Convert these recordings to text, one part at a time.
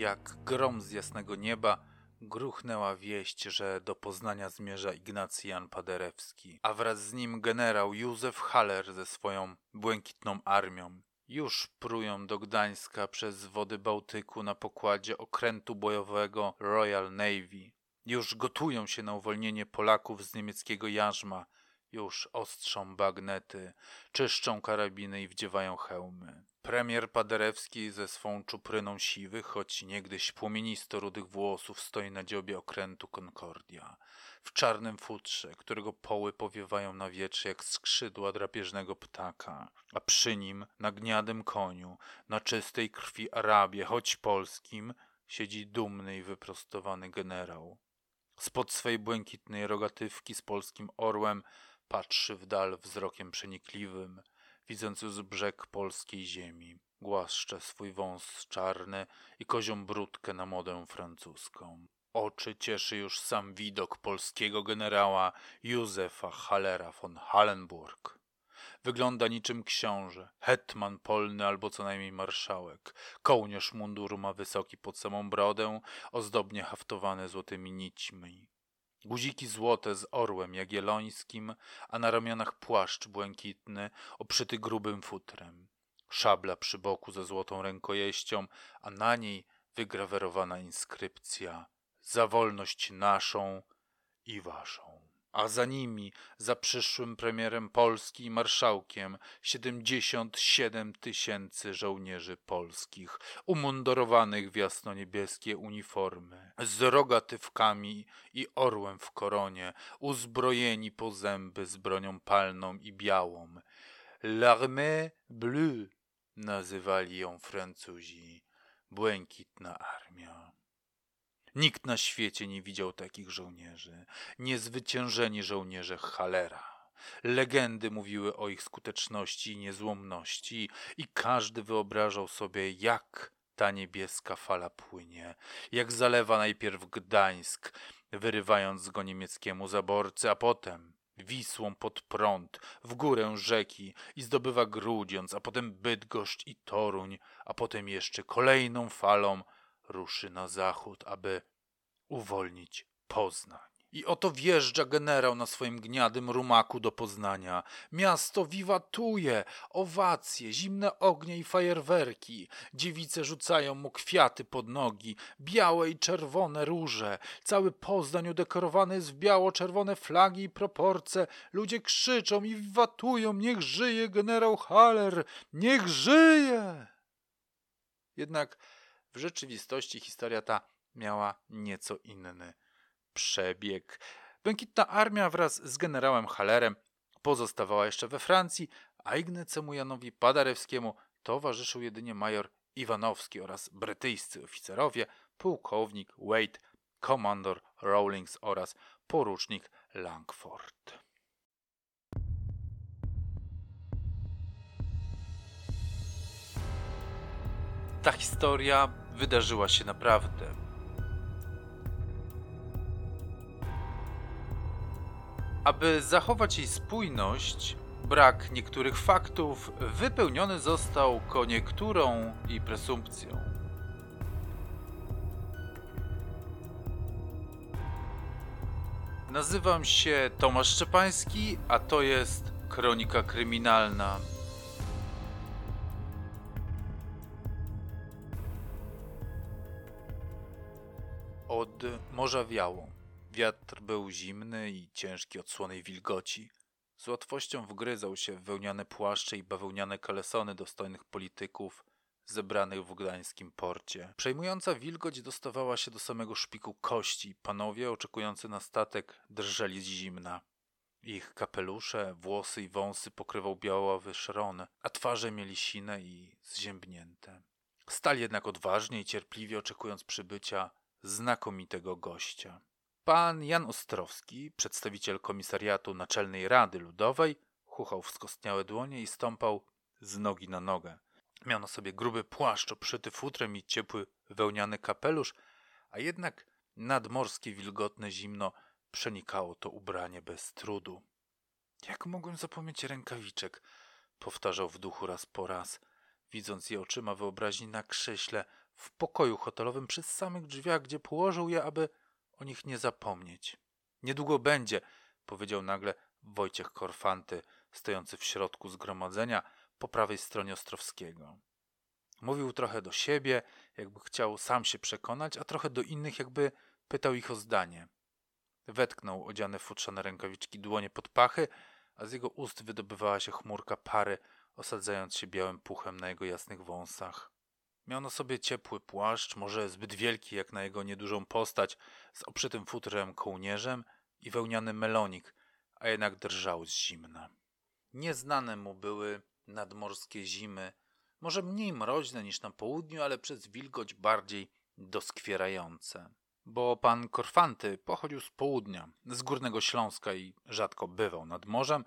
Jak grom z jasnego nieba gruchnęła wieść, że do Poznania zmierza Ignacy Jan Paderewski, a wraz z nim generał Józef Haller ze swoją błękitną armią. Już prują do Gdańska przez wody Bałtyku na pokładzie okrętu bojowego Royal Navy. Już gotują się na uwolnienie Polaków z niemieckiego jarzma. Już ostrzą bagnety, czyszczą karabiny i wdziewają hełmy. Premier Paderewski ze swą czupryną siwych, choć niegdyś płomienisto rudych włosów stoi na dziobie okrętu Concordia. W czarnym futrze, którego poły powiewają na wietrze jak skrzydła drapieżnego ptaka, a przy nim na gniadym koniu, na czystej krwi Arabie, choć polskim, siedzi dumny i wyprostowany generał. Spod swej błękitnej rogatywki z polskim orłem patrzy w dal wzrokiem przenikliwym, widząc już brzeg polskiej ziemi. Głaszcze swój wąs czarny i kozią brudkę na modę francuską. Oczy cieszy już sam widok polskiego generała Józefa Hallera von Hallenburg. Wygląda niczym książę, hetman polny albo co najmniej marszałek. Kołnierz munduru ma wysoki pod samą brodę, ozdobnie haftowany złotymi nićmi. Guziki złote z orłem jagiellońskim, a na ramionach płaszcz błękitny, oprzyty grubym futrem. Szabla przy boku ze złotą rękojeścią, a na niej wygrawerowana inskrypcja za wolność naszą i waszą. A za nimi, za przyszłym premierem Polski i marszałkiem, siedemdziesiąt siedem tysięcy żołnierzy polskich, umundurowanych w jasno-niebieskie uniformy, z rogatywkami i orłem w koronie, uzbrojeni po zęby z bronią palną i białą. L'armée bleue nazywali ją Francuzi, błękitna armia. Nikt na świecie nie widział takich żołnierzy, niezwyciężeni żołnierze Halera. Legendy mówiły o ich skuteczności i niezłomności, i każdy wyobrażał sobie, jak ta niebieska fala płynie, jak zalewa najpierw Gdańsk, wyrywając go niemieckiemu zaborcy, a potem Wisłą pod prąd, w górę rzeki i zdobywa Grudziądz, a potem Bydgoszcz i Toruń, a potem jeszcze kolejną falą ruszy na zachód, aby uwolnić Poznań. I oto wjeżdża generał na swoim gniadym rumaku do Poznania. Miasto wiwatuje, owacje, zimne ognie i fajerwerki. Dziewice rzucają mu kwiaty pod nogi, białe i czerwone róże. Cały Poznań udekorowany jest w biało-czerwone flagi i proporce. Ludzie krzyczą i wiwatują, niech żyje generał Haller, niech żyje! Jednak w rzeczywistości historia ta miała nieco inny przebieg. Błękitna armia wraz z generałem Hallerem pozostawała jeszcze we Francji, a Ignacemu Janowi Padarewskiemu towarzyszył jedynie major Iwanowski oraz brytyjscy oficerowie, pułkownik Wade, komandor Rawlings oraz porucznik Langford. Ta historia wydarzyła się naprawdę. Aby zachować jej spójność, brak niektórych faktów wypełniony został koniekturą i presumpcją. Nazywam się Tomasz Szczepański, a to jest Kronika Kryminalna. Morza wiało. Wiatr był zimny i ciężki od słonej wilgoci. Z łatwością wgryzał się w wełniane płaszcze i bawełniane kalesony dostojnych polityków zebranych w gdańskim porcie. Przejmująca wilgoć dostawała się do samego szpiku kości. Panowie oczekujący na statek drżeli z zimna. Ich kapelusze, włosy i wąsy pokrywał białawy szron, a twarze mieli sine i zziębnięte. Stali jednak odważnie i cierpliwie oczekując przybycia znakomitego gościa. Pan Jan Ostrowski, przedstawiciel komisariatu Naczelnej Rady Ludowej, chuchał w skostniałe dłonie i stąpał z nogi na nogę. Miał na sobie gruby płaszcz oprzyty futrem i ciepły wełniany kapelusz, a jednak nadmorskie wilgotne zimno przenikało to ubranie bez trudu. Jak mogłem zapomnieć rękawiczek? Powtarzał w duchu raz po raz, widząc je oczyma wyobraźni na krześle w pokoju hotelowym przy samych drzwiach, gdzie położył je, aby o nich nie zapomnieć. Niedługo będzie, powiedział nagle Wojciech Korfanty, stojący w środku zgromadzenia po prawej stronie Ostrowskiego. Mówił trochę do siebie, jakby chciał sam się przekonać, a trochę do innych, jakby pytał ich o zdanie. Wetknął odziane futrzane rękawiczki dłonie pod pachy, a z jego ust wydobywała się chmurka pary, osadzając się białym puchem na jego jasnych wąsach. Miał na sobie ciepły płaszcz, może zbyt wielki jak na jego niedużą postać, z oprzytym futrem kołnierzem i wełniany melonik, a jednak drżał z zimna. Nieznane mu były nadmorskie zimy, może mniej mroźne niż na południu, ale przez wilgoć bardziej doskwierające. Bo pan Korfanty pochodził z południa, z Górnego Śląska i rzadko bywał nad morzem,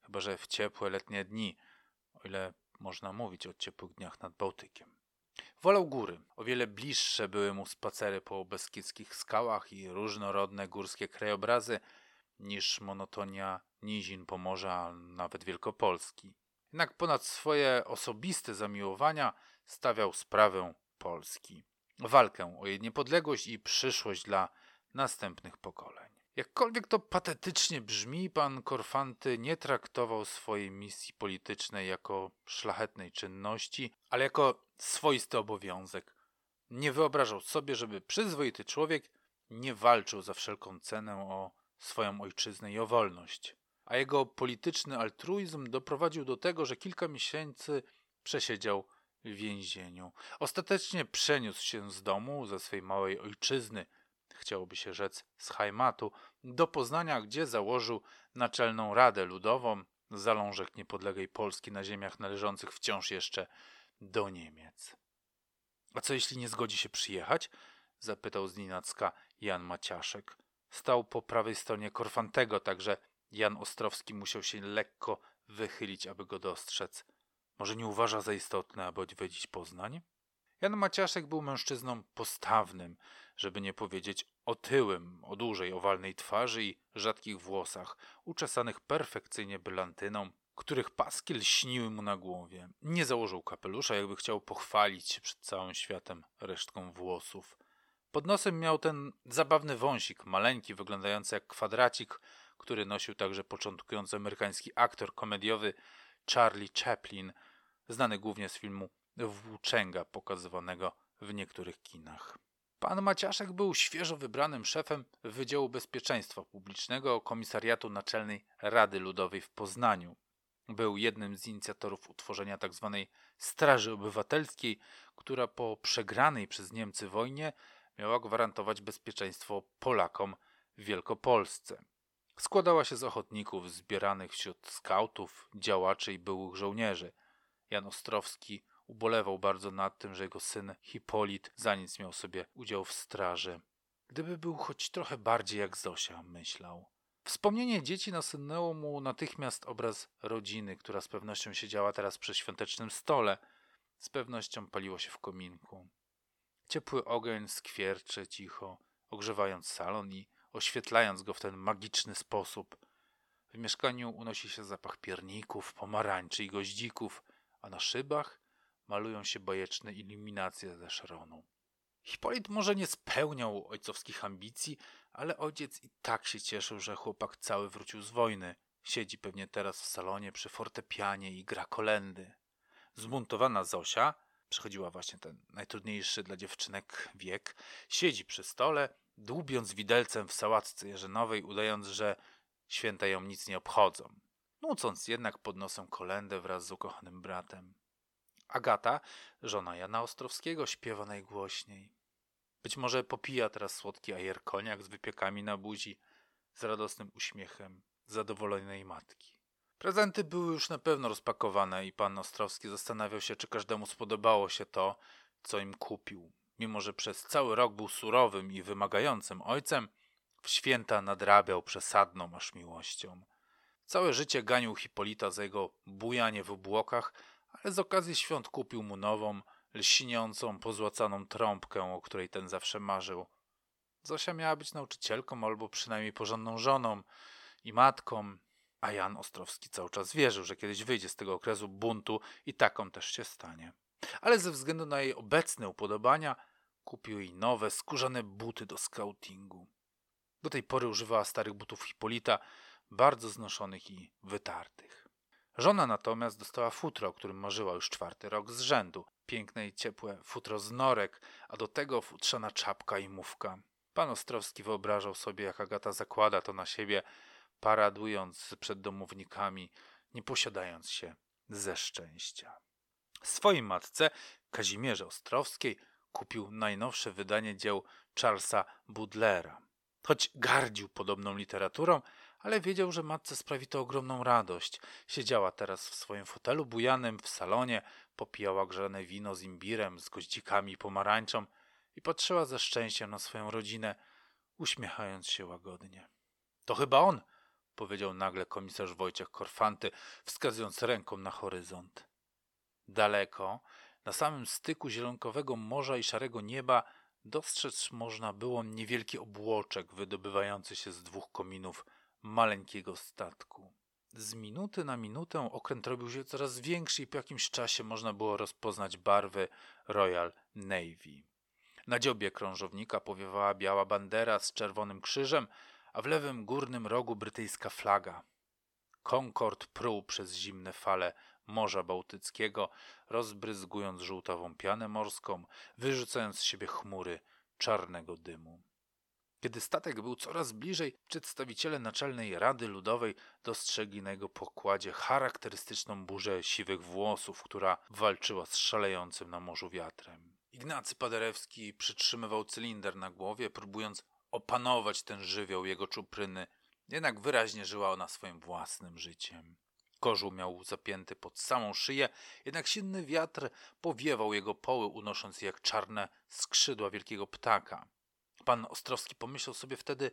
chyba że w ciepłe letnie dni, o ile można mówić o ciepłych dniach nad Bałtykiem. Wolał góry. O wiele bliższe były mu spacery po beskidzkich skałach i różnorodne górskie krajobrazy niż monotonia nizin Pomorza, a nawet Wielkopolski. Jednak ponad swoje osobiste zamiłowania stawiał sprawę Polski. Walkę o jej niepodległość i przyszłość dla następnych pokoleń. Jakkolwiek to patetycznie brzmi, pan Korfanty nie traktował swojej misji politycznej jako szlachetnej czynności, ale jako swoisty obowiązek. Nie wyobrażał sobie, żeby przyzwoity człowiek nie walczył za wszelką cenę o swoją ojczyznę i o wolność. A jego polityczny altruizm doprowadził do tego, że kilka miesięcy przesiedział w więzieniu. Ostatecznie przeniósł się z domu, ze swej małej ojczyzny, chciałoby się rzec z Hajmatu, do Poznania, gdzie założył Naczelną Radę Ludową, zalążek niepodległej Polski na ziemiach należących wciąż jeszcze do Niemiec. A co jeśli nie zgodzi się przyjechać? zapytał z Ninacka Jan Maciaszek. Stał po prawej stronie Korfantego, także Jan Ostrowski musiał się lekko wychylić, aby go dostrzec. Może nie uważa za istotne, aby odwiedzić Poznań? Jan Maciaszek był mężczyzną postawnym, żeby nie powiedzieć otyłym, o dużej owalnej twarzy i rzadkich włosach, uczesanych perfekcyjnie brylantyną, których paski lśniły mu na głowie. Nie założył kapelusza, jakby chciał pochwalić się przed całym światem resztką włosów. Pod nosem miał ten zabawny wąsik, maleńki, wyglądający jak kwadracik, który nosił także początkujący amerykański aktor komediowy Charlie Chaplin, znany głównie z filmu Włóczęga, pokazywanego w niektórych kinach. Pan Maciaszek był świeżo wybranym szefem Wydziału Bezpieczeństwa Publicznego Komisariatu Naczelnej Rady Ludowej w Poznaniu. Był jednym z inicjatorów utworzenia tzw. Tak Straży Obywatelskiej, która po przegranej przez Niemcy wojnie miała gwarantować bezpieczeństwo Polakom w Wielkopolsce. Składała się z ochotników zbieranych wśród skautów, działaczy i byłych żołnierzy. Jan Ostrowski ubolewał bardzo nad tym, że jego syn Hipolit za nic miał sobie udział w straży. Gdyby był choć trochę bardziej jak Zosia, myślał. Wspomnienie dzieci nasunęło mu natychmiast obraz rodziny, która z pewnością siedziała teraz przy świątecznym stole. Z pewnością paliło się w kominku. Ciepły ogień skwierczy cicho, ogrzewając salon i oświetlając go w ten magiczny sposób. W mieszkaniu unosi się zapach pierników, pomarańczy i goździków, a na szybach malują się bajeczne iluminacje ze szronu. Hipolit może nie spełniał ojcowskich ambicji, ale ojciec i tak się cieszył, że chłopak cały wrócił z wojny. Siedzi pewnie teraz w salonie przy fortepianie i gra kolendy. Zbuntowana Zosia, przechodziła właśnie ten najtrudniejszy dla dziewczynek wiek, siedzi przy stole, dłubiąc widelcem w sałatce jarzynowej, udając, że święta ją nic nie obchodzą, nucąc jednak pod nosem kolendę wraz z ukochanym bratem. Agata, żona Jana Ostrowskiego, śpiewa najgłośniej. Być może popija teraz słodki ajer koniak z wypiekami na buzi, z radosnym uśmiechem zadowolonej matki. Prezenty były już na pewno rozpakowane i pan Ostrowski zastanawiał się, czy każdemu spodobało się to, co im kupił. Mimo, że przez cały rok był surowym i wymagającym ojcem, w święta nadrabiał przesadną aż miłością. Całe życie ganił Hipolita za jego bujanie w obłokach, ale z okazji świąt kupił mu nową, lśniącą, pozłacaną trąbkę, o której ten zawsze marzył. Zosia miała być nauczycielką albo przynajmniej porządną żoną i matką, a Jan Ostrowski cały czas wierzył, że kiedyś wyjdzie z tego okresu buntu i taką też się stanie. ale ze względu na jej obecne upodobania kupił jej nowe, skórzane buty do skautingu. Do tej pory używała starych butów Hipolita, bardzo znoszonych i wytartych. Żona natomiast dostała futro, o którym marzyła już czwarty rok z rzędu. Piękne i ciepłe futro z norek, a do tego futrzana czapka i mówka. Pan Ostrowski wyobrażał sobie, jak Agata zakłada to na siebie, paradując przed domownikami, nie posiadając się ze szczęścia. Swojej matce, Kazimierze Ostrowskiej, kupił najnowsze wydanie dzieł Charlesa Budlera. Choć gardził podobną literaturą, ale wiedział, że matce sprawi to ogromną radość. Siedziała teraz w swoim fotelu bujanym w salonie, popijała grzane wino z imbirem, z goździkami i pomarańczą i patrzyła ze szczęściem na swoją rodzinę, uśmiechając się łagodnie. To chyba on, powiedział nagle komisarz Wojciech Korfanty, wskazując ręką na horyzont. Daleko, na samym styku zielonkowego morza i szarego nieba, dostrzec można było niewielki obłoczek wydobywający się z dwóch kominów maleńkiego statku. Z minuty na minutę okręt robił się coraz większy i po jakimś czasie można było rozpoznać barwy Royal Navy. Na dziobie krążownika powiewała biała bandera z czerwonym krzyżem, a w lewym górnym rogu brytyjska flaga. Concord pruł przez zimne fale Morza Bałtyckiego, rozbryzgując żółtawą pianę morską, wyrzucając z siebie chmury czarnego dymu. Kiedy statek był coraz bliżej, przedstawiciele Naczelnej Rady Ludowej dostrzegli na jego pokładzie charakterystyczną burzę siwych włosów, która walczyła z szalejącym na morzu wiatrem. Ignacy Paderewski przytrzymywał cylinder na głowie, próbując opanować ten żywioł jego czupryny, jednak wyraźnie żyła ona swoim własnym życiem. Kożuł miał zapięty pod samą szyję, jednak silny wiatr powiewał jego poły, unosząc je jak czarne skrzydła wielkiego ptaka. Pan Ostrowski pomyślał sobie wtedy,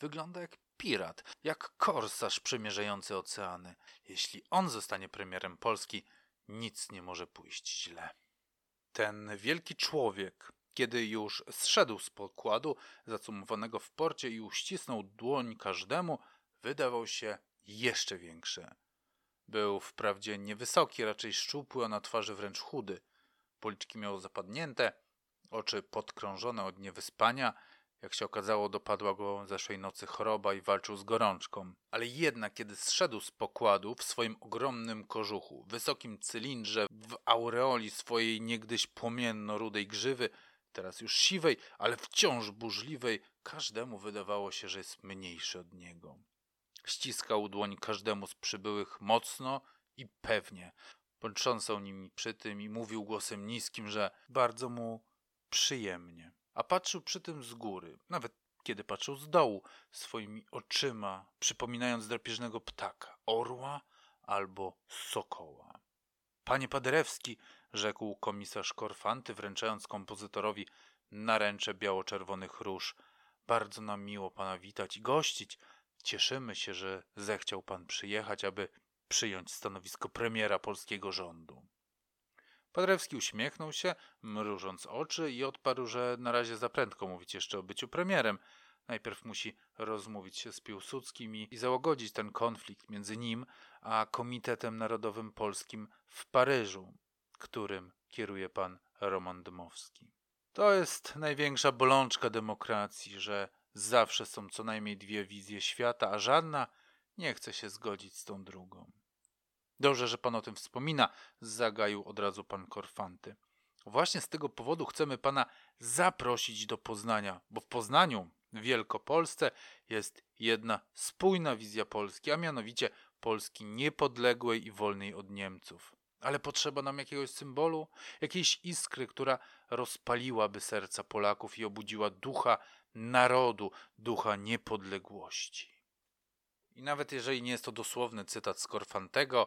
wygląda jak pirat, jak korsarz przemierzający oceany. Jeśli on zostanie premierem Polski, nic nie może pójść źle. Ten wielki człowiek, kiedy już zszedł z pokładu zacumowanego w porcie i uścisnął dłoń każdemu, wydawał się jeszcze większy. Był wprawdzie niewysoki, raczej szczupły, a na twarzy wręcz chudy. Policzki miał zapadnięte, oczy podkrążone od niewyspania. Jak się okazało, dopadła go zeszłej nocy choroba i walczył z gorączką. Ale jednak, kiedy zszedł z pokładu w swoim ogromnym kożuchu, wysokim cylindrze, w aureoli swojej niegdyś płomienno-rudej grzywy, teraz już siwej, ale wciąż burzliwej, każdemu wydawało się, że jest mniejszy od niego. Ściskał dłoń każdemu z przybyłych mocno i pewnie. Potrząsał nimi przy tym i mówił głosem niskim, że bardzo mu przyjemnie. A patrzył przy tym z góry, nawet kiedy patrzył z dołu, swoimi oczyma, przypominając drapieżnego ptaka, orła albo sokoła. Panie Paderewski, rzekł komisarz Korfanty, wręczając kompozytorowi naręcze biało-czerwonych róż, bardzo nam miło pana witać i gościć. Cieszymy się, że zechciał pan przyjechać, aby przyjąć stanowisko premiera polskiego rządu. Paderewski uśmiechnął się, mrużąc oczy i odparł, że na razie za prędko mówić jeszcze o byciu premierem. Najpierw musi rozmówić się z Piłsudskim i, i załagodzić ten konflikt między nim a Komitetem Narodowym Polskim w Paryżu, którym kieruje pan Roman Dmowski. To jest największa bolączka demokracji, że zawsze są co najmniej dwie wizje świata, a żadna nie chce się zgodzić z tą drugą. Dobrze, że pan o tym wspomina, zagaił od razu pan Korfanty. Właśnie z tego powodu chcemy pana zaprosić do Poznania, bo w Poznaniu, Wielkopolsce, jest jedna spójna wizja Polski, a mianowicie Polski niepodległej i wolnej od Niemców. Ale potrzeba nam jakiegoś symbolu, jakiejś iskry, która rozpaliłaby serca Polaków i obudziła ducha narodu, ducha niepodległości. I nawet jeżeli nie jest to dosłowny cytat z Korfantego,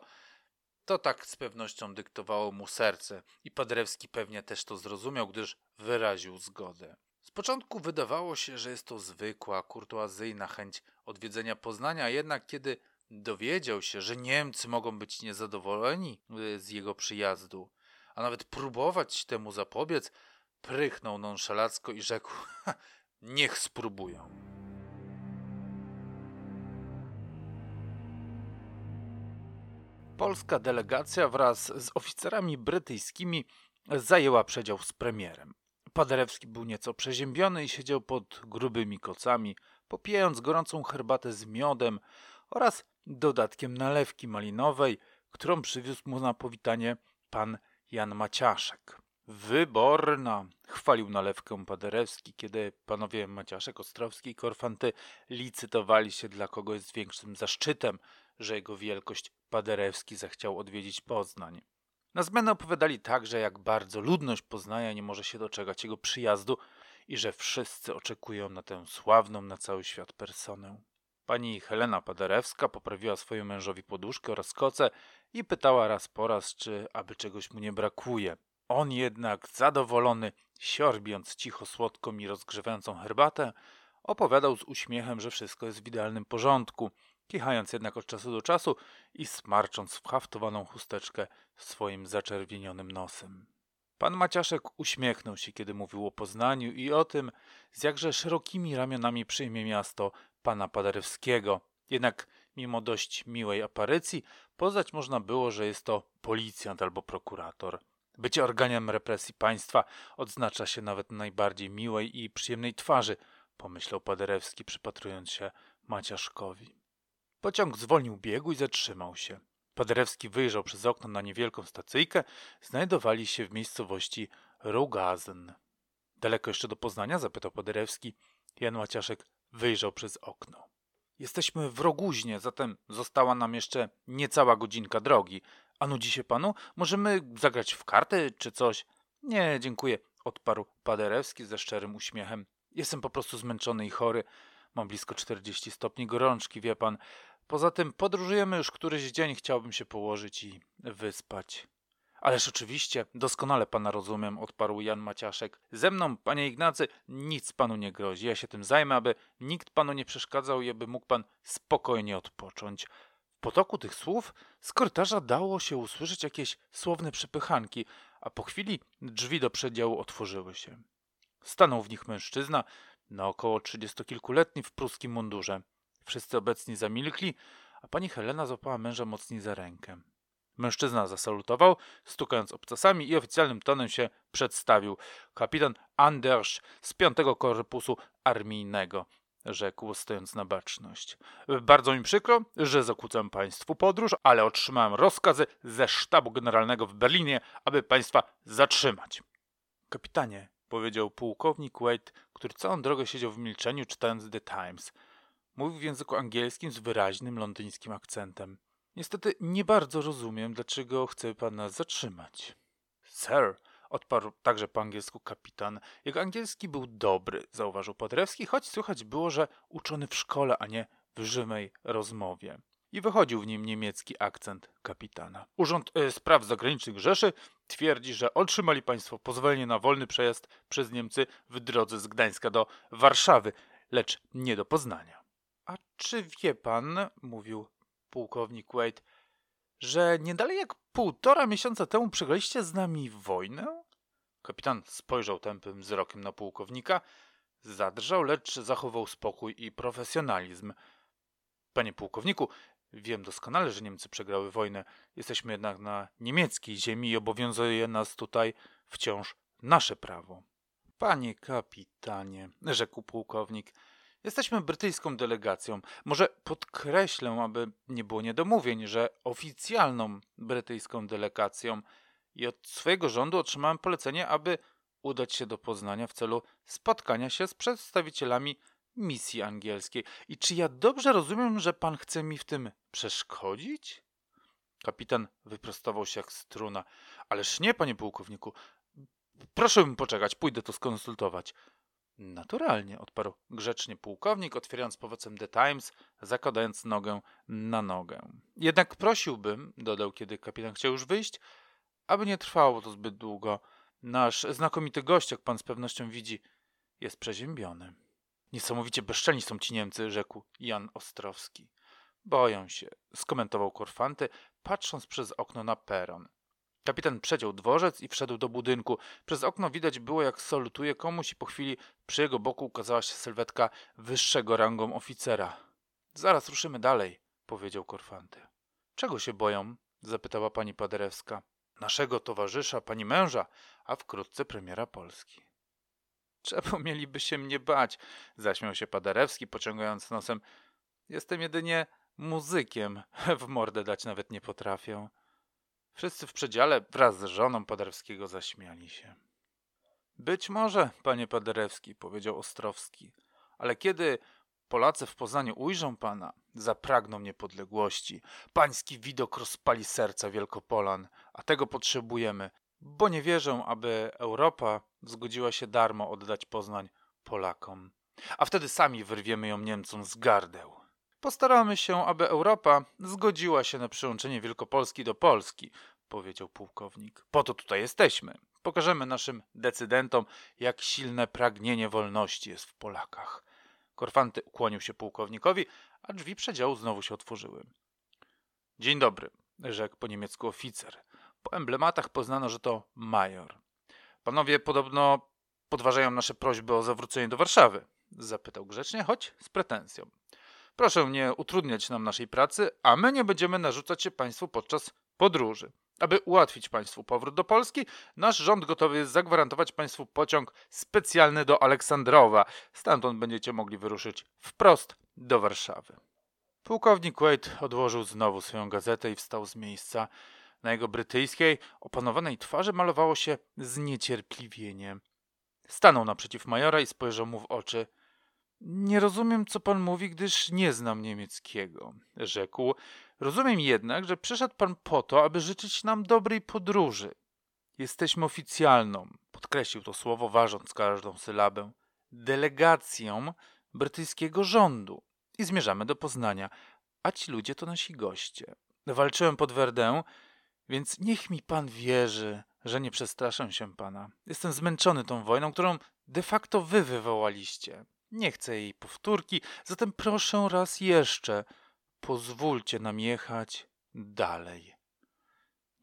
to tak z pewnością dyktowało mu serce i Padrewski pewnie też to zrozumiał, gdyż wyraził zgodę. Z początku wydawało się, że jest to zwykła, kurtuazyjna chęć odwiedzenia Poznania, jednak kiedy dowiedział się, że Niemcy mogą być niezadowoleni y, z jego przyjazdu, a nawet próbować temu zapobiec, prychnął nonszalacko i rzekł: Niech spróbują. Polska delegacja wraz z oficerami brytyjskimi zajęła przedział z premierem. Paderewski był nieco przeziębiony i siedział pod grubymi kocami, popijając gorącą herbatę z miodem oraz dodatkiem nalewki malinowej, którą przywiózł mu na powitanie pan Jan Maciaszek. Wyborna! Chwalił nalewkę Paderewski, kiedy panowie Maciaszek, Ostrowski i Korfanty licytowali się dla kogoś z większym zaszczytem, że jego wielkość Paderewski zechciał odwiedzić Poznań. Na zmianę opowiadali także, jak bardzo ludność Poznania nie może się doczekać jego przyjazdu i że wszyscy oczekują na tę sławną na cały świat personę. Pani Helena Paderewska poprawiła swojemu mężowi poduszkę oraz koce i pytała raz po raz, czy aby czegoś mu nie brakuje. On jednak, zadowolony, siorbiąc cicho słodką i rozgrzewającą herbatę, opowiadał z uśmiechem, że wszystko jest w idealnym porządku, kichając jednak od czasu do czasu i smarcząc w haftowaną chusteczkę swoim zaczerwienionym nosem. Pan Maciaszek uśmiechnął się, kiedy mówił o Poznaniu i o tym, z jakże szerokimi ramionami przyjmie miasto pana Paderewskiego. Jednak mimo dość miłej aparycji, poznać można było, że jest to policjant albo prokurator. Bycie organem represji państwa odznacza się nawet najbardziej miłej i przyjemnej twarzy, pomyślał Paderewski, przypatrując się Maciaszkowi. Pociąg zwolnił biegu i zatrzymał się. Paderewski wyjrzał przez okno na niewielką stacyjkę. Znajdowali się w miejscowości Rugazen. Daleko jeszcze do Poznania? zapytał Paderewski. Jan Maciaszek wyjrzał przez okno. Jesteśmy w Roguźnie, zatem została nam jeszcze niecała godzinka drogi. A nudzi się panu? Możemy zagrać w karty czy coś? Nie, dziękuję, odparł Paderewski ze szczerym uśmiechem. Jestem po prostu zmęczony i chory. Mam blisko 40 stopni gorączki, wie pan. Poza tym podróżujemy już któryś dzień, chciałbym się położyć i wyspać. Ależ oczywiście, doskonale pana rozumiem, odparł Jan Maciaszek. Ze mną, panie Ignacy, nic panu nie grozi. Ja się tym zajmę, aby nikt panu nie przeszkadzał i aby mógł pan spokojnie odpocząć. W potoku tych słów z korytarza dało się usłyszeć jakieś słowne przepychanki, a po chwili drzwi do przedziału otworzyły się. Stanął w nich mężczyzna, na około trzydziestokilkuletni w pruskim mundurze. Wszyscy obecni zamilkli, a pani Helena złapała męża mocniej za rękę. Mężczyzna zasalutował, stukając obcasami i oficjalnym tonem się przedstawił. Kapitan Anders z piątego korpusu armijnego, rzekł, stojąc na baczność. Bardzo mi przykro, że zakłócam państwu podróż, ale otrzymałem rozkazy ze sztabu generalnego w Berlinie, aby państwa zatrzymać. Kapitanie, powiedział pułkownik Wade, który całą drogę siedział w milczeniu, czytając The Times. Mówił w języku angielskim z wyraźnym londyńskim akcentem. Niestety nie bardzo rozumiem, dlaczego chce pan nas zatrzymać. Sir, odparł także po angielsku kapitan. Jego angielski był dobry, zauważył Podrewski, choć słychać było, że uczony w szkole, a nie w żymej rozmowie. I wychodził w nim niemiecki akcent kapitana. Urząd y, Spraw Zagranicznych Rzeszy twierdzi, że otrzymali państwo pozwolenie na wolny przejazd przez Niemcy w drodze z Gdańska do Warszawy, lecz nie do Poznania. A czy wie pan, mówił pułkownik Wade, że nie dalej jak półtora miesiąca temu przegraliście z nami wojnę? Kapitan spojrzał tępym wzrokiem na pułkownika, zadrżał, lecz zachował spokój i profesjonalizm. Panie pułkowniku, wiem doskonale, że Niemcy przegrały wojnę. Jesteśmy jednak na niemieckiej ziemi i obowiązuje nas tutaj wciąż nasze prawo. Panie kapitanie, rzekł pułkownik, Jesteśmy brytyjską delegacją. Może podkreślę, aby nie było niedomówień, że oficjalną brytyjską delegacją i od swojego rządu otrzymałem polecenie, aby udać się do Poznania w celu spotkania się z przedstawicielami misji angielskiej. I czy ja dobrze rozumiem, że pan chce mi w tym przeszkodzić? Kapitan wyprostował się jak struna. Ależ nie, panie pułkowniku. Proszę mi poczekać, pójdę to skonsultować. Naturalnie, odparł grzecznie pułkownik, otwierając powocem The Times, zakładając nogę na nogę. Jednak prosiłbym, dodał, kiedy kapitan chciał już wyjść, aby nie trwało to zbyt długo. Nasz znakomity gość, jak pan z pewnością widzi, jest przeziębiony. Niesamowicie bezczelni są ci Niemcy, rzekł Jan Ostrowski. Boją się, skomentował Korfanty, patrząc przez okno na peron. Kapitan przeciął dworzec i wszedł do budynku. Przez okno widać było, jak salutuje komuś i po chwili przy jego boku ukazała się sylwetka wyższego rangą oficera. Zaraz ruszymy dalej, powiedział Korfanty. Czego się boją? zapytała pani Paderewska. naszego towarzysza, pani męża, a wkrótce premiera Polski. Czemu mieliby się mnie bać? Zaśmiał się Paderewski, pociągając nosem. Jestem jedynie muzykiem. W mordę dać nawet nie potrafię. Wszyscy w przedziale wraz z żoną Paderewskiego zaśmiali się. Być może, panie Paderewski, powiedział Ostrowski, ale kiedy Polacy w Poznaniu ujrzą pana, zapragną niepodległości. Pański widok rozpali serca Wielkopolan, a tego potrzebujemy, bo nie wierzę, aby Europa zgodziła się darmo oddać Poznań Polakom. A wtedy sami wyrwiemy ją Niemcom z gardeł. Postaramy się, aby Europa zgodziła się na przyłączenie Wielkopolski do Polski, powiedział pułkownik. Po to tutaj jesteśmy. Pokażemy naszym decydentom, jak silne pragnienie wolności jest w Polakach. Korfanty ukłonił się pułkownikowi, a drzwi przedziału znowu się otworzyły. Dzień dobry, rzekł po niemiecku oficer. Po emblematach poznano, że to major. Panowie podobno podważają nasze prośby o zawrócenie do Warszawy, zapytał grzecznie, choć z pretensją. Proszę nie utrudniać nam naszej pracy, a my nie będziemy narzucać się państwu podczas podróży. Aby ułatwić Państwu powrót do Polski, nasz rząd gotowy jest zagwarantować Państwu pociąg specjalny do Aleksandrowa. Stamtąd będziecie mogli wyruszyć wprost do Warszawy. Pułkownik Wade odłożył znowu swoją gazetę i wstał z miejsca. Na jego brytyjskiej, opanowanej twarzy malowało się zniecierpliwienie. Stanął naprzeciw majora i spojrzał mu w oczy. Nie rozumiem, co pan mówi, gdyż nie znam niemieckiego, rzekł. Rozumiem jednak, że przyszedł pan po to, aby życzyć nam dobrej podróży. Jesteśmy oficjalną, podkreślił to słowo, ważąc każdą sylabę, delegacją brytyjskiego rządu i zmierzamy do Poznania, a ci ludzie to nasi goście. Walczyłem pod Verdun, więc niech mi pan wierzy, że nie przestraszę się pana. Jestem zmęczony tą wojną, którą de facto wy wywołaliście. Nie chcę jej powtórki, zatem proszę raz jeszcze, pozwólcie nam jechać dalej.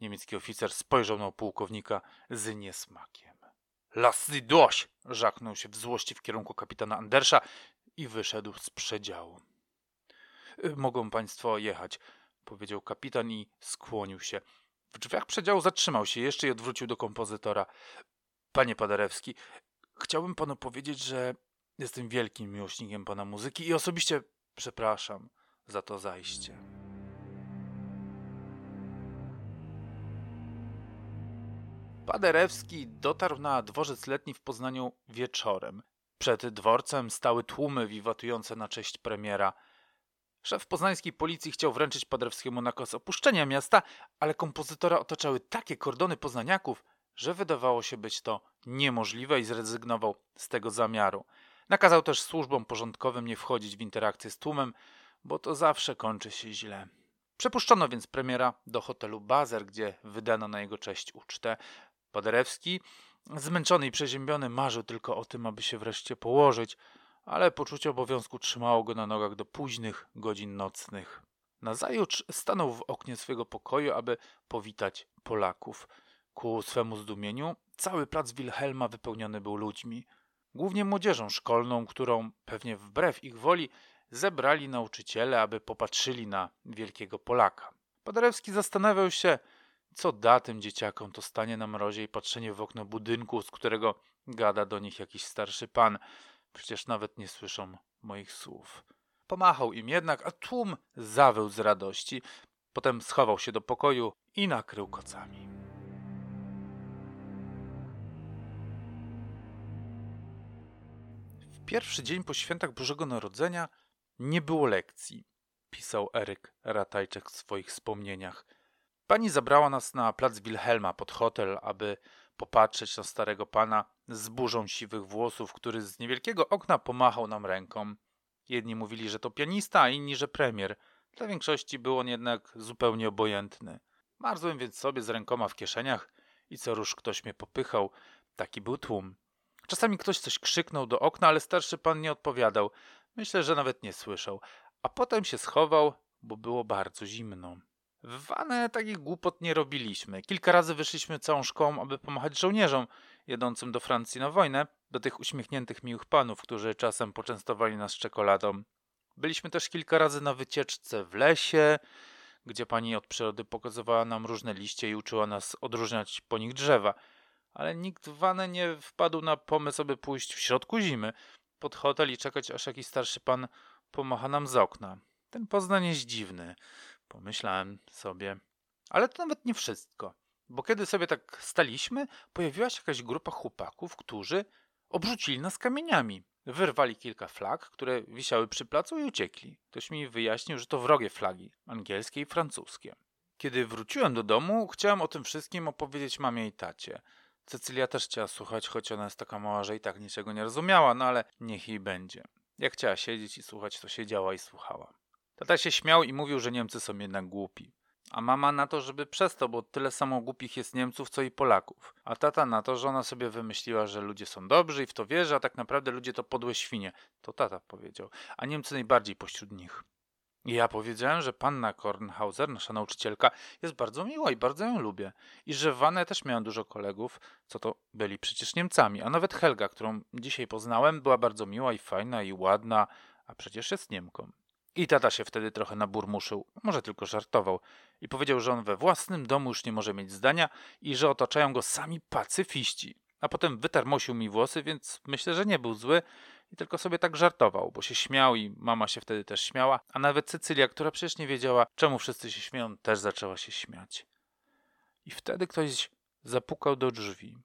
Niemiecki oficer spojrzał na pułkownika z niesmakiem. Lasy dość! żachnął się w złości w kierunku kapitana Andersza i wyszedł z przedziału. Mogą państwo jechać, powiedział kapitan i skłonił się. W drzwiach przedziału zatrzymał się jeszcze i odwrócił do kompozytora. Panie Paderewski, chciałbym panu powiedzieć, że jestem wielkim miłośnikiem pana muzyki i osobiście przepraszam za to zajście. Paderewski dotarł na dworzec letni w Poznaniu wieczorem. Przed dworcem stały tłumy wiwatujące na cześć premiera. Szef poznańskiej policji chciał wręczyć Paderewskiemu nakaz opuszczenia miasta, ale kompozytora otaczały takie kordony poznaniaków, że wydawało się być to niemożliwe i zrezygnował z tego zamiaru. Nakazał też służbom porządkowym nie wchodzić w interakcję z tłumem, bo to zawsze kończy się źle. Przepuszczono więc premiera do hotelu Bazer, gdzie wydano na jego cześć ucztę. Paderewski, zmęczony i przeziębiony, marzył tylko o tym, aby się wreszcie położyć, ale poczucie obowiązku trzymało go na nogach do późnych godzin nocnych. Nazajutrz stanął w oknie swego pokoju, aby powitać Polaków. Ku swemu zdumieniu cały plac Wilhelma wypełniony był ludźmi, głównie młodzieżą szkolną, którą pewnie wbrew ich woli zebrali nauczyciele, aby popatrzyli na wielkiego Polaka. Paderewski zastanawiał się, co da tym dzieciakom to stanie na mrozie i patrzenie w okno budynku, z którego gada do nich jakiś starszy pan. Przecież nawet nie słyszą moich słów. Pomachał im jednak, a tłum zawył z radości. Potem schował się do pokoju i nakrył kocami. Pierwszy dzień po świętach Bożego Narodzenia nie było lekcji, pisał Eryk Ratajczek w swoich wspomnieniach. Pani zabrała nas na plac Wilhelma pod hotel, aby popatrzeć na starego pana z burzą siwych włosów, który z niewielkiego okna pomachał nam ręką. Jedni mówili, że to pianista, a inni, że premier. Dla większości był on jednak zupełnie obojętny. Marzłem więc sobie z rękoma w kieszeniach i co rusz ktoś mnie popychał. Taki był tłum. Czasami ktoś coś krzyknął do okna, ale starszy pan nie odpowiadał. Myślę, że nawet nie słyszał. A potem się schował, bo było bardzo zimno. W Wanę takich głupot nie robiliśmy. Kilka razy wyszliśmy całą szkołą, aby pomachać żołnierzom jadącym do Francji na wojnę, do tych uśmiechniętych miłych panów, którzy czasem poczęstowali nas czekoladą. Byliśmy też kilka razy na wycieczce w lesie, gdzie pani od przyrody pokazywała nam różne liście i uczyła nas odróżniać po nich drzewa. Ale nikt w nie wpadł na pomysł, aby pójść w środku zimy pod hotel i czekać, aż jakiś starszy pan pomacha nam z okna. Ten Poznań jest dziwny, pomyślałem sobie. Ale to nawet nie wszystko, bo kiedy sobie tak staliśmy, pojawiła się jakaś grupa chłopaków, którzy obrzucili nas kamieniami. Wyrwali kilka flag, które wisiały przy placu i uciekli. Ktoś mi wyjaśnił, że to wrogie flagi, angielskie i francuskie. Kiedy wróciłem do domu, chciałem o tym wszystkim opowiedzieć mamie i tacie. Cecylia też chciała słuchać, choć ona jest taka mała, że i tak niczego nie rozumiała, no ale niech jej będzie. Jak chciała siedzieć i słuchać, to siedziała i słuchała. Tata się śmiał i mówił, że Niemcy są jednak głupi. A mama na to, żeby przestał, bo tyle samo głupich jest Niemców, co i Polaków. A tata na to, że ona sobie wymyśliła, że ludzie są dobrzy i w to wierzy, a tak naprawdę ludzie to podłe świnie. To tata powiedział. A Niemcy najbardziej pośród nich. Ja powiedziałem, że panna Kornhauser, nasza nauczycielka, jest bardzo miła i bardzo ją lubię. I że w Wanę też miałem dużo kolegów, co to byli przecież Niemcami. A nawet Helga, którą dzisiaj poznałem, była bardzo miła i fajna i ładna, a przecież jest Niemką. I tata się wtedy trochę naburmuszył, może tylko żartował, i powiedział, że on we własnym domu już nie może mieć zdania i że otaczają go sami pacyfiści. A potem wytarmosił mi włosy, więc myślę, że nie był zły i tylko sobie tak żartował, bo się śmiał i mama się wtedy też śmiała, a nawet Cecylia, która przecież nie wiedziała, czemu wszyscy się śmieją, też zaczęła się śmiać. I wtedy ktoś zapukał do drzwi.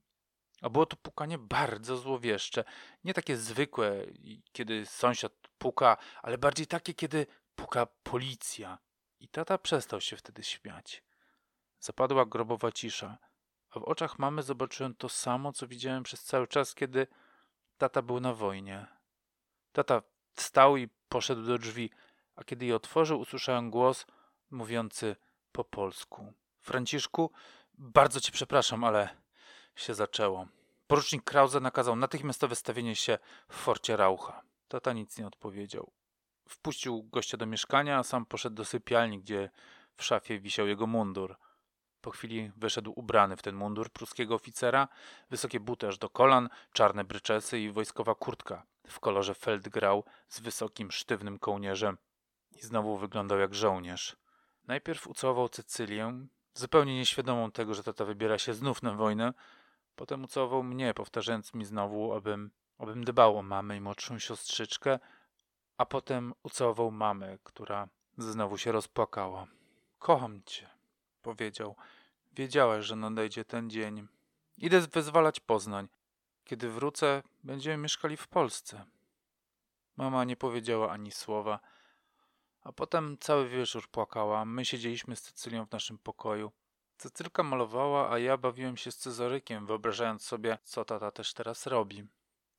A było to pukanie bardzo złowieszcze. Nie takie zwykłe, kiedy sąsiad puka, ale bardziej takie, kiedy puka policja. I tata przestał się wtedy śmiać. Zapadła grobowa cisza, a w oczach mamy zobaczyłem to samo, co widziałem przez cały czas, kiedy tata był na wojnie. Tata wstał i poszedł do drzwi, a kiedy je otworzył, usłyszałem głos mówiący po polsku. Franciszku, bardzo cię przepraszam, ale się zaczęło. Porucznik Krause nakazał natychmiastowe stawienie się w forcie Raucha. Tata nic nie odpowiedział. Wpuścił gościa do mieszkania, a sam poszedł do sypialni, gdzie w szafie wisiał jego mundur. Po chwili wyszedł ubrany w ten mundur pruskiego oficera, wysokie buty aż do kolan, czarne bryczesy i wojskowa kurtka w kolorze feldgrau z wysokim, sztywnym kołnierzem i znowu wyglądał jak żołnierz. Najpierw ucałował Cecylię, zupełnie nieświadomą tego, że tata wybiera się znów na wojnę, potem ucałował mnie, powtarzając mi znowu, abym, abym dbał o mamę i młodszą siostrzyczkę, a potem ucałował mamę, która znowu się rozpłakała. Kocham cię, powiedział. Wiedziałeś, że nadejdzie ten dzień. Idę wyzwalać Poznań. Kiedy wrócę, będziemy mieszkali w Polsce. Mama nie powiedziała ani słowa, a potem cały wieczór płakała. My siedzieliśmy z Cecylią w naszym pokoju. Cecylka malowała, a ja bawiłem się z Cezarykiem, wyobrażając sobie, co tata też teraz robi.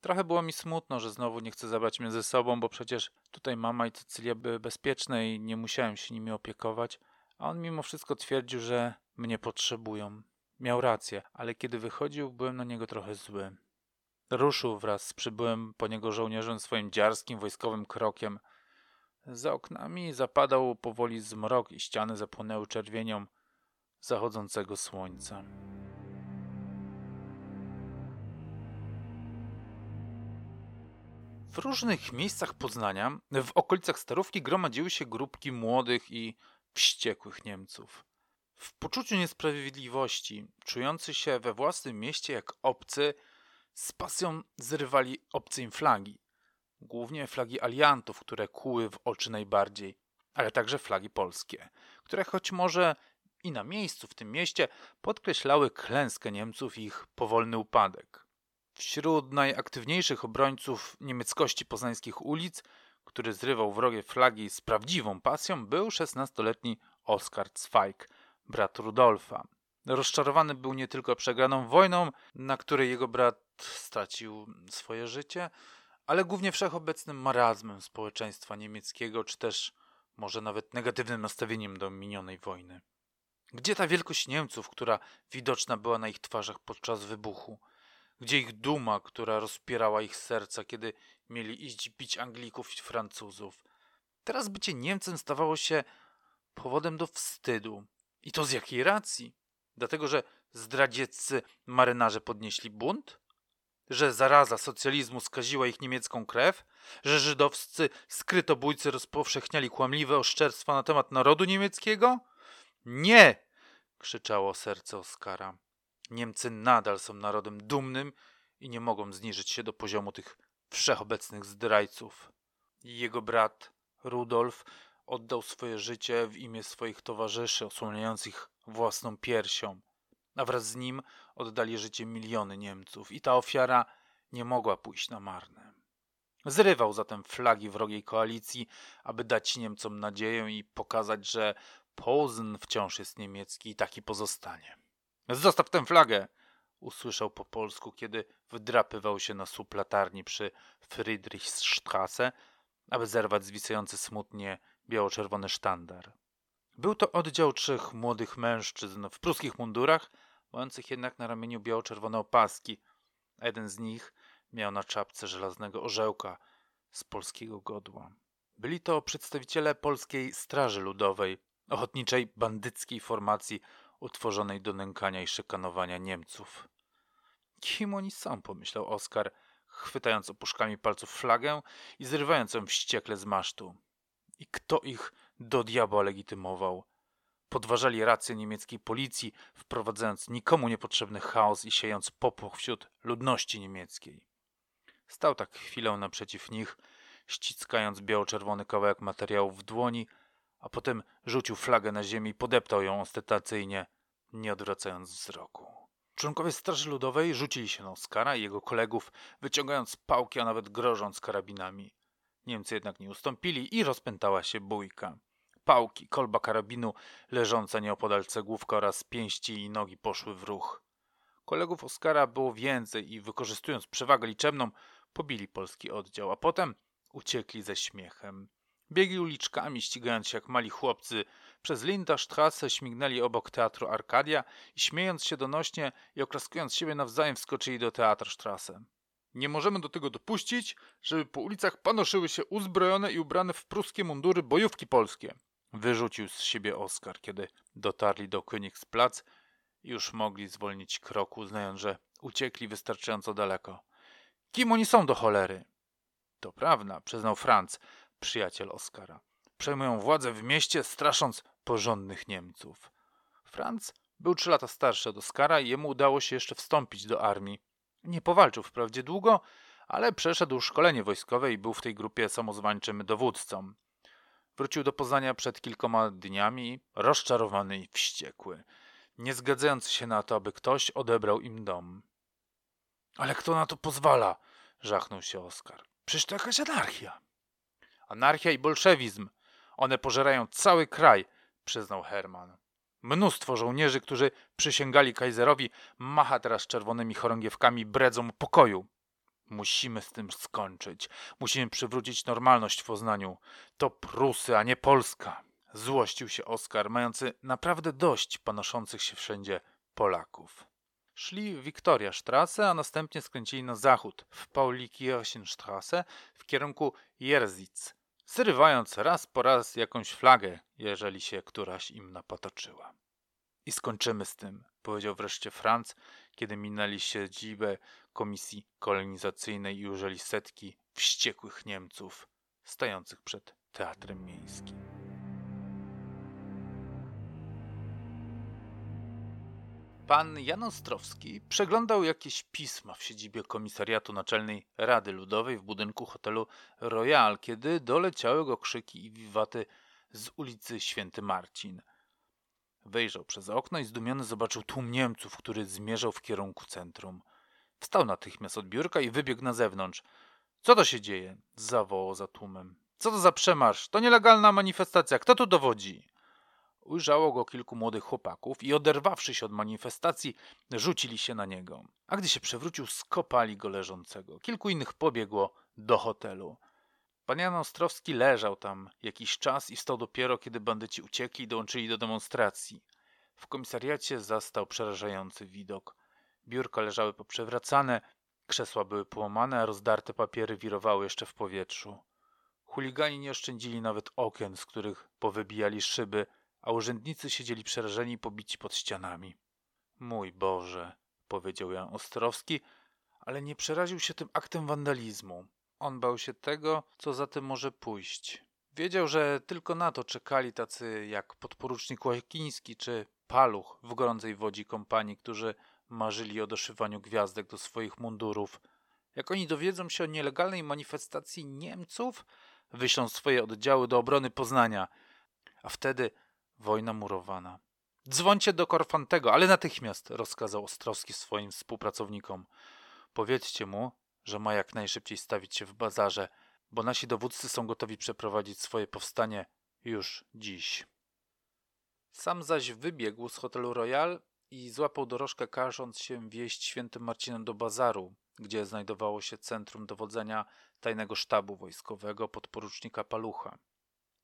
Trochę było mi smutno, że znowu nie chce zabrać mnie ze sobą, bo przecież tutaj mama i Cecylia były bezpieczne i nie musiałem się nimi opiekować, a on mimo wszystko twierdził, że mnie potrzebują. Miał rację, ale kiedy wychodził, byłem na niego trochę zły. Ruszył wraz z przybyłym po niego żołnierzem swoim dziarskim wojskowym krokiem. Za oknami zapadał powoli zmrok i ściany zapłonęły czerwienią zachodzącego słońca. W różnych miejscach Poznania, w okolicach Starówki, gromadziły się grupki młodych i wściekłych Niemców. W poczuciu niesprawiedliwości, czujący się we własnym mieście jak obcy, z pasją zrywali obce im flagi. Głównie flagi aliantów, które kuły w oczy najbardziej, ale także flagi polskie, które choć może i na miejscu w tym mieście podkreślały klęskę Niemców i ich powolny upadek. Wśród najaktywniejszych obrońców niemieckości poznańskich ulic, który zrywał wrogie flagi z prawdziwą pasją, był szesnastoletni Oskar Zweig, brat Rudolfa. Rozczarowany był nie tylko przegraną wojną, na której jego brat stracił swoje życie, ale głównie wszechobecnym marazmem społeczeństwa niemieckiego, czy też może nawet negatywnym nastawieniem do minionej wojny. Gdzie ta wielkość Niemców, która widoczna była na ich twarzach podczas wybuchu? Gdzie ich duma, która rozpierała ich serca, kiedy mieli iść bić Anglików i Francuzów? Teraz bycie Niemcem stawało się powodem do wstydu. I to z jakiej racji? Dlatego, że zdradzieccy marynarze podnieśli bunt? Że zaraza socjalizmu skaziła ich niemiecką krew? Że żydowscy skrytobójcy rozpowszechniali kłamliwe oszczerstwa na temat narodu niemieckiego? Nie! krzyczało serce Oskara. Niemcy nadal są narodem dumnym i nie mogą zniżyć się do poziomu tych wszechobecnych zdrajców. Jego brat, Rudolf, oddał swoje życie w imię swoich towarzyszy, osłaniających własną piersią, a wraz z nim oddali życie miliony Niemców i ta ofiara nie mogła pójść na marne. Zrywał zatem flagi wrogiej koalicji, aby dać Niemcom nadzieję i pokazać, że Posen wciąż jest niemiecki i taki pozostanie. Zostaw tę flagę! usłyszał po polsku, kiedy wdrapywał się na słup latarni przy Friedrichstrasse, aby zerwać zwisający smutnie biało-czerwony sztandar. Był to oddział trzech młodych mężczyzn w pruskich mundurach, mających jednak na ramieniu biało-czerwone opaski, a jeden z nich miał na czapce żelaznego orzełka z polskiego godła. Byli to przedstawiciele polskiej Straży Ludowej, ochotniczej bandyckiej formacji utworzonej do nękania i szykanowania Niemców. Kim oni są, pomyślał Oskar, chwytając opuszkami palców flagę i zrywając ją wściekle z masztu. I kto ich do diabła legitymował? Podważali rację niemieckiej policji, wprowadzając nikomu niepotrzebny chaos i siejąc popłoch wśród ludności niemieckiej. Stał tak chwilę naprzeciw nich, ściskając biało-czerwony kawałek materiału w dłoni, a potem rzucił flagę na ziemię i podeptał ją ostentacyjnie, nie odwracając wzroku. Członkowie Straży Ludowej rzucili się na Oskara i jego kolegów, wyciągając pałki, a nawet grożąc karabinami. Niemcy jednak nie ustąpili i rozpętała się bójka. Pałki, kolba karabinu, leżąca nieopodal cegłówka oraz pięści i nogi poszły w ruch. Kolegów Oskara było więcej i wykorzystując przewagę liczebną, pobili polski oddział, a potem uciekli ze śmiechem. Biegli uliczkami, ścigając się jak mali chłopcy. Przez Linda-Strasse śmignęli obok teatru Arkadia i śmiejąc się donośnie i oklaskując siebie nawzajem wskoczyli do Teatrstrasse. Nie możemy do tego dopuścić, żeby po ulicach panoszyły się uzbrojone i ubrane w pruskie mundury bojówki polskie. Wyrzucił z siebie Oskar, kiedy dotarli do Königsplatz i już mogli zwolnić kroku, znając, że uciekli wystarczająco daleko. Kim oni są do cholery? To prawda, przyznał Franz, przyjaciel Oskara. Przejmują władzę w mieście, strasząc porządnych Niemców. Franz był trzy lata starszy od Oskara i jemu udało się jeszcze wstąpić do armii. Nie powalczył wprawdzie długo, ale przeszedł szkolenie wojskowe i był w tej grupie samozwańczym dowódcą. Wrócił do Poznania przed kilkoma dniami, rozczarowany i wściekły, nie zgadzając się na to, aby ktoś odebrał im dom. Ale kto na to pozwala? żachnął się Oskar. Przecież to jakaś anarchia. Anarchia i bolszewizm. One pożerają cały kraj, przyznał Herman. Mnóstwo żołnierzy, którzy przysięgali kajzerowi, macha teraz czerwonymi chorągiewkami bredzą pokoju. Musimy z tym skończyć. Musimy przywrócić normalność w Poznaniu. To Prusy, a nie Polska. Złościł się Oskar, mający naprawdę dość panoszących się wszędzie Polaków. Szli Wiktoria Strasse, a następnie skręcili na zachód, w Paulikirchenstrasse, w kierunku Jerzic, zrywając raz po raz jakąś flagę, jeżeli się któraś im napatoczyła. I skończymy z tym, powiedział wreszcie Franz, kiedy minęli siedzibę komisji kolonizacyjnej i użyli setki wściekłych Niemców stających przed teatrem miejskim. Pan Jan Ostrowski przeglądał jakieś pisma w siedzibie komisariatu Naczelnej Rady Ludowej w budynku hotelu Royal, kiedy doleciały go krzyki i wiwaty z ulicy Święty Marcin. Wejrzał przez okno i zdumiony zobaczył tłum Niemców, który zmierzał w kierunku centrum. Wstał natychmiast od biurka i wybiegł na zewnątrz. Co to się dzieje? zawołał za tłumem. Co to za przemarsz? To nielegalna manifestacja. Kto tu dowodzi? ujrzało go kilku młodych chłopaków i oderwawszy się od manifestacji, rzucili się na niego. A gdy się przewrócił, skopali go leżącego. Kilku innych pobiegło do hotelu. Pan Jan Ostrowski leżał tam jakiś czas i wstał dopiero, kiedy bandyci uciekli i dołączyli do demonstracji. W komisariacie zastał przerażający widok. Biurka leżały poprzewracane, krzesła były połamane, a rozdarte papiery wirowały jeszcze w powietrzu. Chuligani nie oszczędzili nawet okien, z których powybijali szyby, a urzędnicy siedzieli przerażeni pobici pod ścianami. Mój Boże, powiedział Jan Ostrowski, ale nie przeraził się tym aktem wandalizmu. On bał się tego, co za tym może pójść. Wiedział, że tylko na to czekali tacy jak podporucznik Łakiński czy Paluch w gorącej wodzi kompanii, którzy marzyli o doszywaniu gwiazdek do swoich mundurów. Jak oni dowiedzą się o nielegalnej manifestacji Niemców, wyślą swoje oddziały do obrony Poznania, a wtedy wojna murowana. Dzwońcie do Korfantego, ale natychmiast, rozkazał Ostrowski swoim współpracownikom. Powiedzcie mu, że ma jak najszybciej stawić się w bazarze, bo nasi dowódcy są gotowi przeprowadzić swoje powstanie już dziś. Sam zaś wybiegł z hotelu Royal i złapał dorożkę, każąc się wieść świętym Marcinem do bazaru, gdzie znajdowało się centrum dowodzenia tajnego sztabu wojskowego podporucznika Palucha.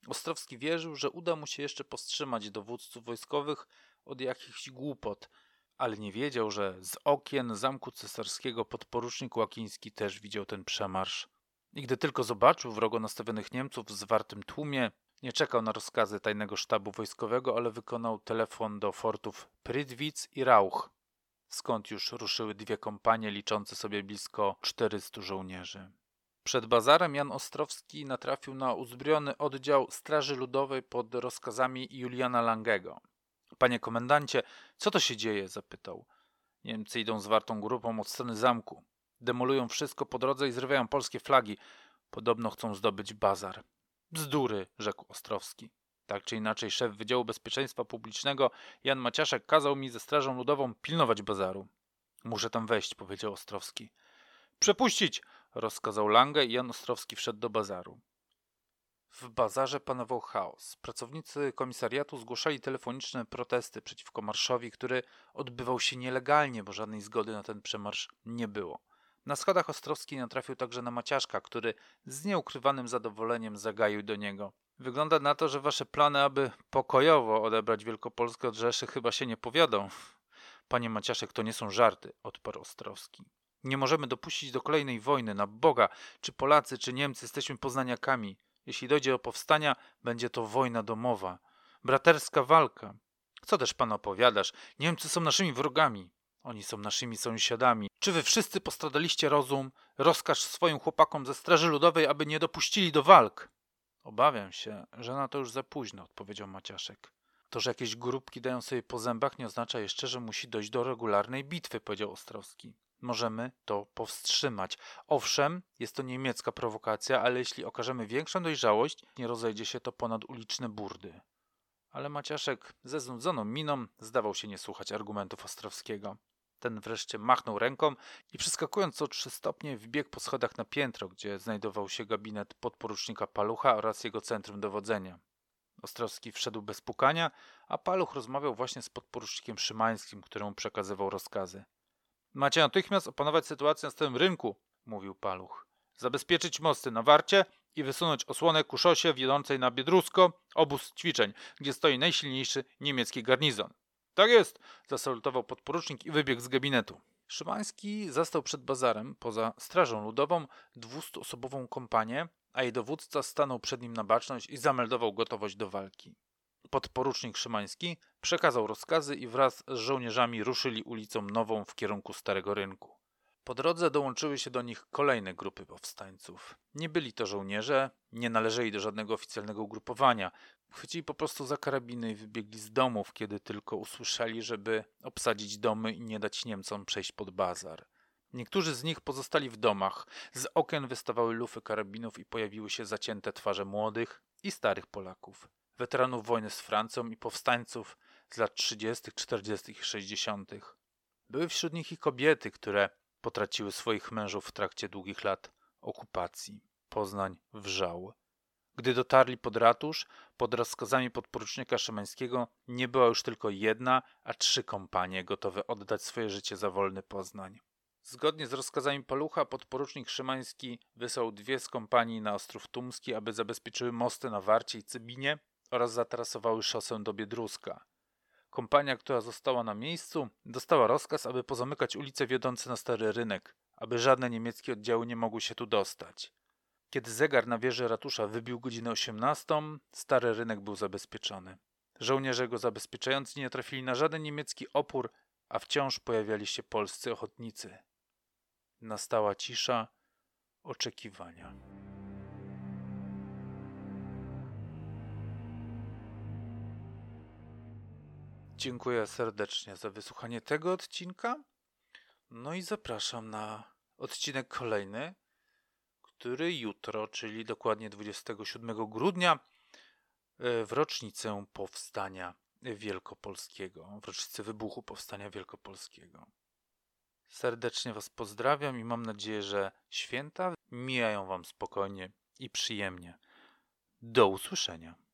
Ostrowski wierzył, że uda mu się jeszcze powstrzymać dowódców wojskowych od jakichś głupot, ale nie wiedział, że z okien zamku cesarskiego podporucznik Łakiński też widział ten przemarsz. I gdy tylko zobaczył wrogo nastawionych Niemców w zwartym tłumie, nie czekał na rozkazy tajnego sztabu wojskowego, ale wykonał telefon do fortów Prydwic i Rauch, skąd już ruszyły dwie kompanie liczące sobie blisko 400 żołnierzy. Przed bazarem Jan Ostrowski natrafił na uzbrojony oddział Straży Ludowej pod rozkazami Juliana Langego. Panie komendancie, co to się dzieje? zapytał. Niemcy idą zwartą grupą od strony zamku. Demolują wszystko po drodze i zrywają polskie flagi. Podobno chcą zdobyć bazar. Bzdury, rzekł Ostrowski. Tak czy inaczej, szef Wydziału Bezpieczeństwa Publicznego Jan Maciaszek kazał mi ze Strażą Ludową pilnować bazaru. Muszę tam wejść, powiedział Ostrowski. Przepuścić! rozkazał Lange i Jan Ostrowski wszedł do bazaru. W bazarze panował chaos. Pracownicy komisariatu zgłaszali telefoniczne protesty przeciwko marszowi, który odbywał się nielegalnie, bo żadnej zgody na ten przemarsz nie było. Na schodach Ostrowski natrafił także na Maciaszka, który z nieukrywanym zadowoleniem zagaił do niego. Wygląda na to, że wasze plany, aby pokojowo odebrać Wielkopolskę od Rzeszy, chyba się nie powiodą. Panie Maciaszek, to nie są żarty, odparł Ostrowski. Nie możemy dopuścić do kolejnej wojny na Boga, czy Polacy, czy Niemcy jesteśmy poznaniakami. Jeśli dojdzie o powstania, będzie to wojna domowa. Braterska walka. Co też pan opowiadasz? Niemcy są naszymi wrogami. Oni są naszymi sąsiadami. Czy wy wszyscy postradaliście rozum? Rozkaż swoim chłopakom ze Straży Ludowej, aby nie dopuścili do walk. Obawiam się, że na to już za późno, odpowiedział Maciaszek. To, że jakieś grupki dają sobie po zębach, nie oznacza jeszcze, że musi dojść do regularnej bitwy, powiedział Ostrowski. Możemy to powstrzymać. Owszem, jest to niemiecka prowokacja, ale jeśli okażemy większą dojrzałość, nie rozejdzie się to ponad uliczne burdy. Ale Maciaszek ze znudzoną miną zdawał się nie słuchać argumentów Ostrowskiego. Ten wreszcie machnął ręką i przeskakując o trzy stopnie wbiegł po schodach na piętro, gdzie znajdował się gabinet podporucznika Palucha oraz jego centrum dowodzenia. Ostrowski wszedł bez pukania, a Paluch rozmawiał właśnie z podporucznikiem Szymańskim, któremu przekazywał rozkazy. Macie natychmiast opanować sytuację na stałym rynku, mówił Paluch. Zabezpieczyć mosty na warcie i wysunąć osłonę ku szosie wiodącej na Biedrusko, obóz ćwiczeń, gdzie stoi najsilniejszy niemiecki garnizon. Tak jest, zasalutował podporucznik i wybiegł z gabinetu. Szymański zastał przed bazarem, poza strażą ludową, dwustuosobową kompanię, a jej dowódca stanął przed nim na baczność i zameldował gotowość do walki. Podporucznik Szymański przekazał rozkazy i wraz z żołnierzami ruszyli ulicą Nową w kierunku Starego Rynku. Po drodze dołączyły się do nich kolejne grupy powstańców. Nie byli to żołnierze, nie należeli do żadnego oficjalnego ugrupowania. Chwycili po prostu za karabiny i wybiegli z domów, kiedy tylko usłyszeli, żeby obsadzić domy i nie dać Niemcom przejść pod bazar. Niektórzy z nich pozostali w domach. Z okien wystawały lufy karabinów i pojawiły się zacięte twarze młodych i starych Polaków. Weteranów wojny z Francją i powstańców z lat 30., 40. i 60. Były wśród nich i kobiety, które potraciły swoich mężów w trakcie długich lat okupacji. Poznań wrzał. Gdy dotarli pod ratusz, pod rozkazami podporucznika Szymańskiego nie była już tylko jedna, a trzy kompanie gotowe oddać swoje życie za wolny Poznań. Zgodnie z rozkazami Palucha podporucznik Szymański wysłał dwie z kompanii na Ostrów Tumski, aby zabezpieczyły mosty na Warcie i Cybinie oraz zatrasowały szosę do Biedruska. Kompania, która została na miejscu, dostała rozkaz, aby pozamykać ulice wiodące na Stary Rynek, aby żadne niemieckie oddziały nie mogły się tu dostać. Kiedy zegar na wieży ratusza wybił godzinę 18, Stary Rynek był zabezpieczony. Żołnierze go zabezpieczający nie trafili na żaden niemiecki opór, a wciąż pojawiali się polscy ochotnicy. Nastała cisza oczekiwania. Dziękuję serdecznie za wysłuchanie tego odcinka. No i zapraszam na odcinek kolejny, który jutro, czyli dokładnie 27 grudnia, e, w rocznicę powstania wielkopolskiego, w rocznicę wybuchu powstania wielkopolskiego. Serdecznie Was pozdrawiam i mam nadzieję, że święta mijają Wam spokojnie i przyjemnie. Do usłyszenia.